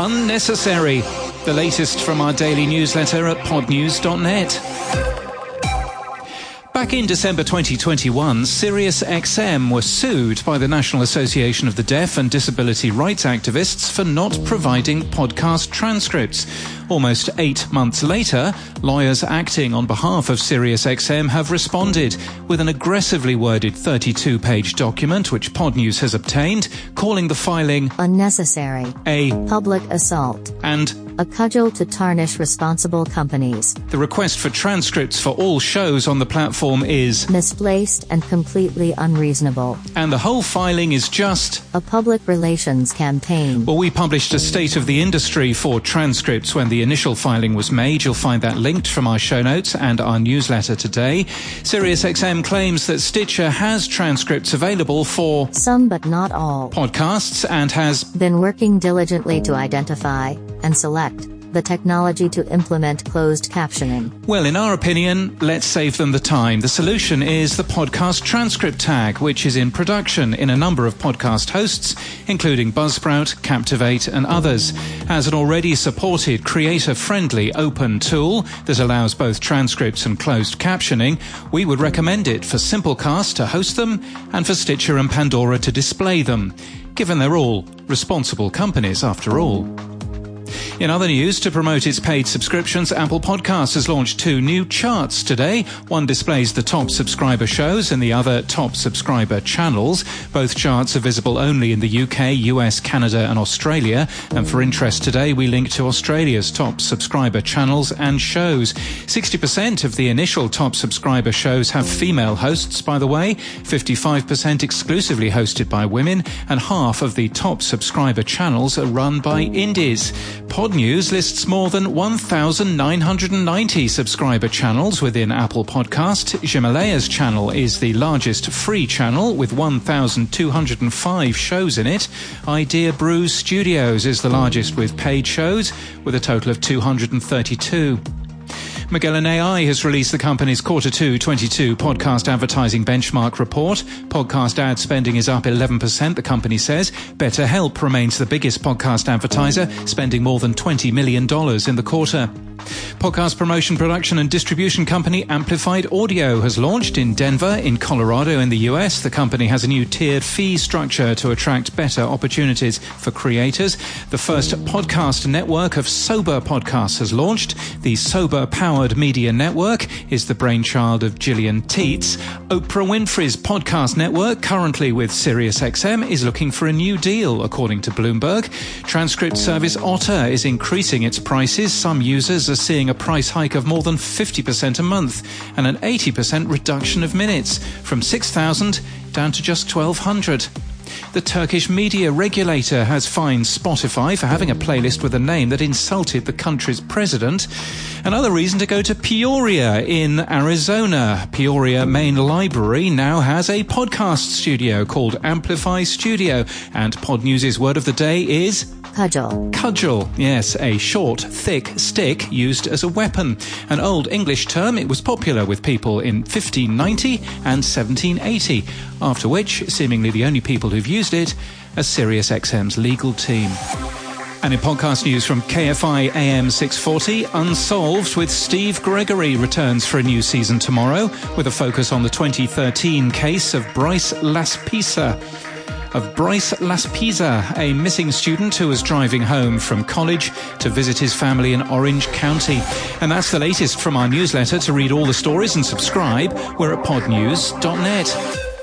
Unnecessary, the latest from our daily newsletter at podnews.net. Back in December 2021, SiriusXM was sued by the National Association of the Deaf and Disability Rights Activists for not providing podcast transcripts. Almost eight months later, lawyers acting on behalf of SiriusXM have responded with an aggressively worded 32 page document which Podnews has obtained, calling the filing unnecessary, a public assault, and a cudgel to tarnish responsible companies. The request for transcripts for all shows on the platform is misplaced and completely unreasonable. And the whole filing is just a public relations campaign. Well, we published a state of the industry for transcripts when the initial filing was made. You'll find that linked from our show notes and our newsletter today. SiriusXM claims that Stitcher has transcripts available for some but not all podcasts and has been working diligently to identify and select the technology to implement closed captioning? Well, in our opinion, let's save them the time. The solution is the podcast transcript tag, which is in production in a number of podcast hosts, including Buzzsprout, Captivate, and others. As an already supported creator friendly open tool that allows both transcripts and closed captioning, we would recommend it for Simplecast to host them and for Stitcher and Pandora to display them, given they're all responsible companies after all. In other news, to promote its paid subscriptions, Apple Podcasts has launched two new charts today. One displays the top subscriber shows and the other top subscriber channels. Both charts are visible only in the UK, US, Canada, and Australia. And for interest today, we link to Australia's top subscriber channels and shows. 60% of the initial top subscriber shows have female hosts, by the way, 55% exclusively hosted by women, and half of the top subscriber channels are run by indies. Podnews lists more than 1,990 subscriber channels within Apple Podcast. Himalaya's channel is the largest free channel with 1,205 shows in it. Idea Brews Studios is the largest with paid shows with a total of 232. Magellan AI has released the company's quarter two 22 podcast advertising benchmark report. Podcast ad spending is up 11%, the company says. BetterHelp remains the biggest podcast advertiser, spending more than $20 million in the quarter. Podcast promotion, production, and distribution company Amplified Audio has launched in Denver, in Colorado, in the US. The company has a new tiered fee structure to attract better opportunities for creators. The first podcast network of sober podcasts has launched. The Sober Powered Media Network is the brainchild of Gillian Tietz. Oprah Winfrey's podcast network, currently with SiriusXM, is looking for a new deal, according to Bloomberg. Transcript service Otter is increasing its prices. Some users are seeing a price hike of more than 50% a month and an 80% reduction of minutes from 6,000 down to just 1,200. The Turkish media regulator has fined Spotify for having a playlist with a name that insulted the country's president. Another reason to go to Peoria in Arizona. Peoria Main Library now has a podcast studio called Amplify Studio, and Pod Podnews' word of the day is Cudgel. Cudgel, yes, a short, thick stick used as a weapon. An old English term, it was popular with people in 1590 and 1780, after which, seemingly the only people who've used it, are SiriusXM's legal team. And in podcast news from KFI AM 640, Unsolved with Steve Gregory returns for a new season tomorrow with a focus on the 2013 case of Bryce Laspisa of Bryce Laspisa, a missing student who was driving home from college to visit his family in Orange County. And that's the latest from our newsletter. To read all the stories and subscribe, we're at podnews.net.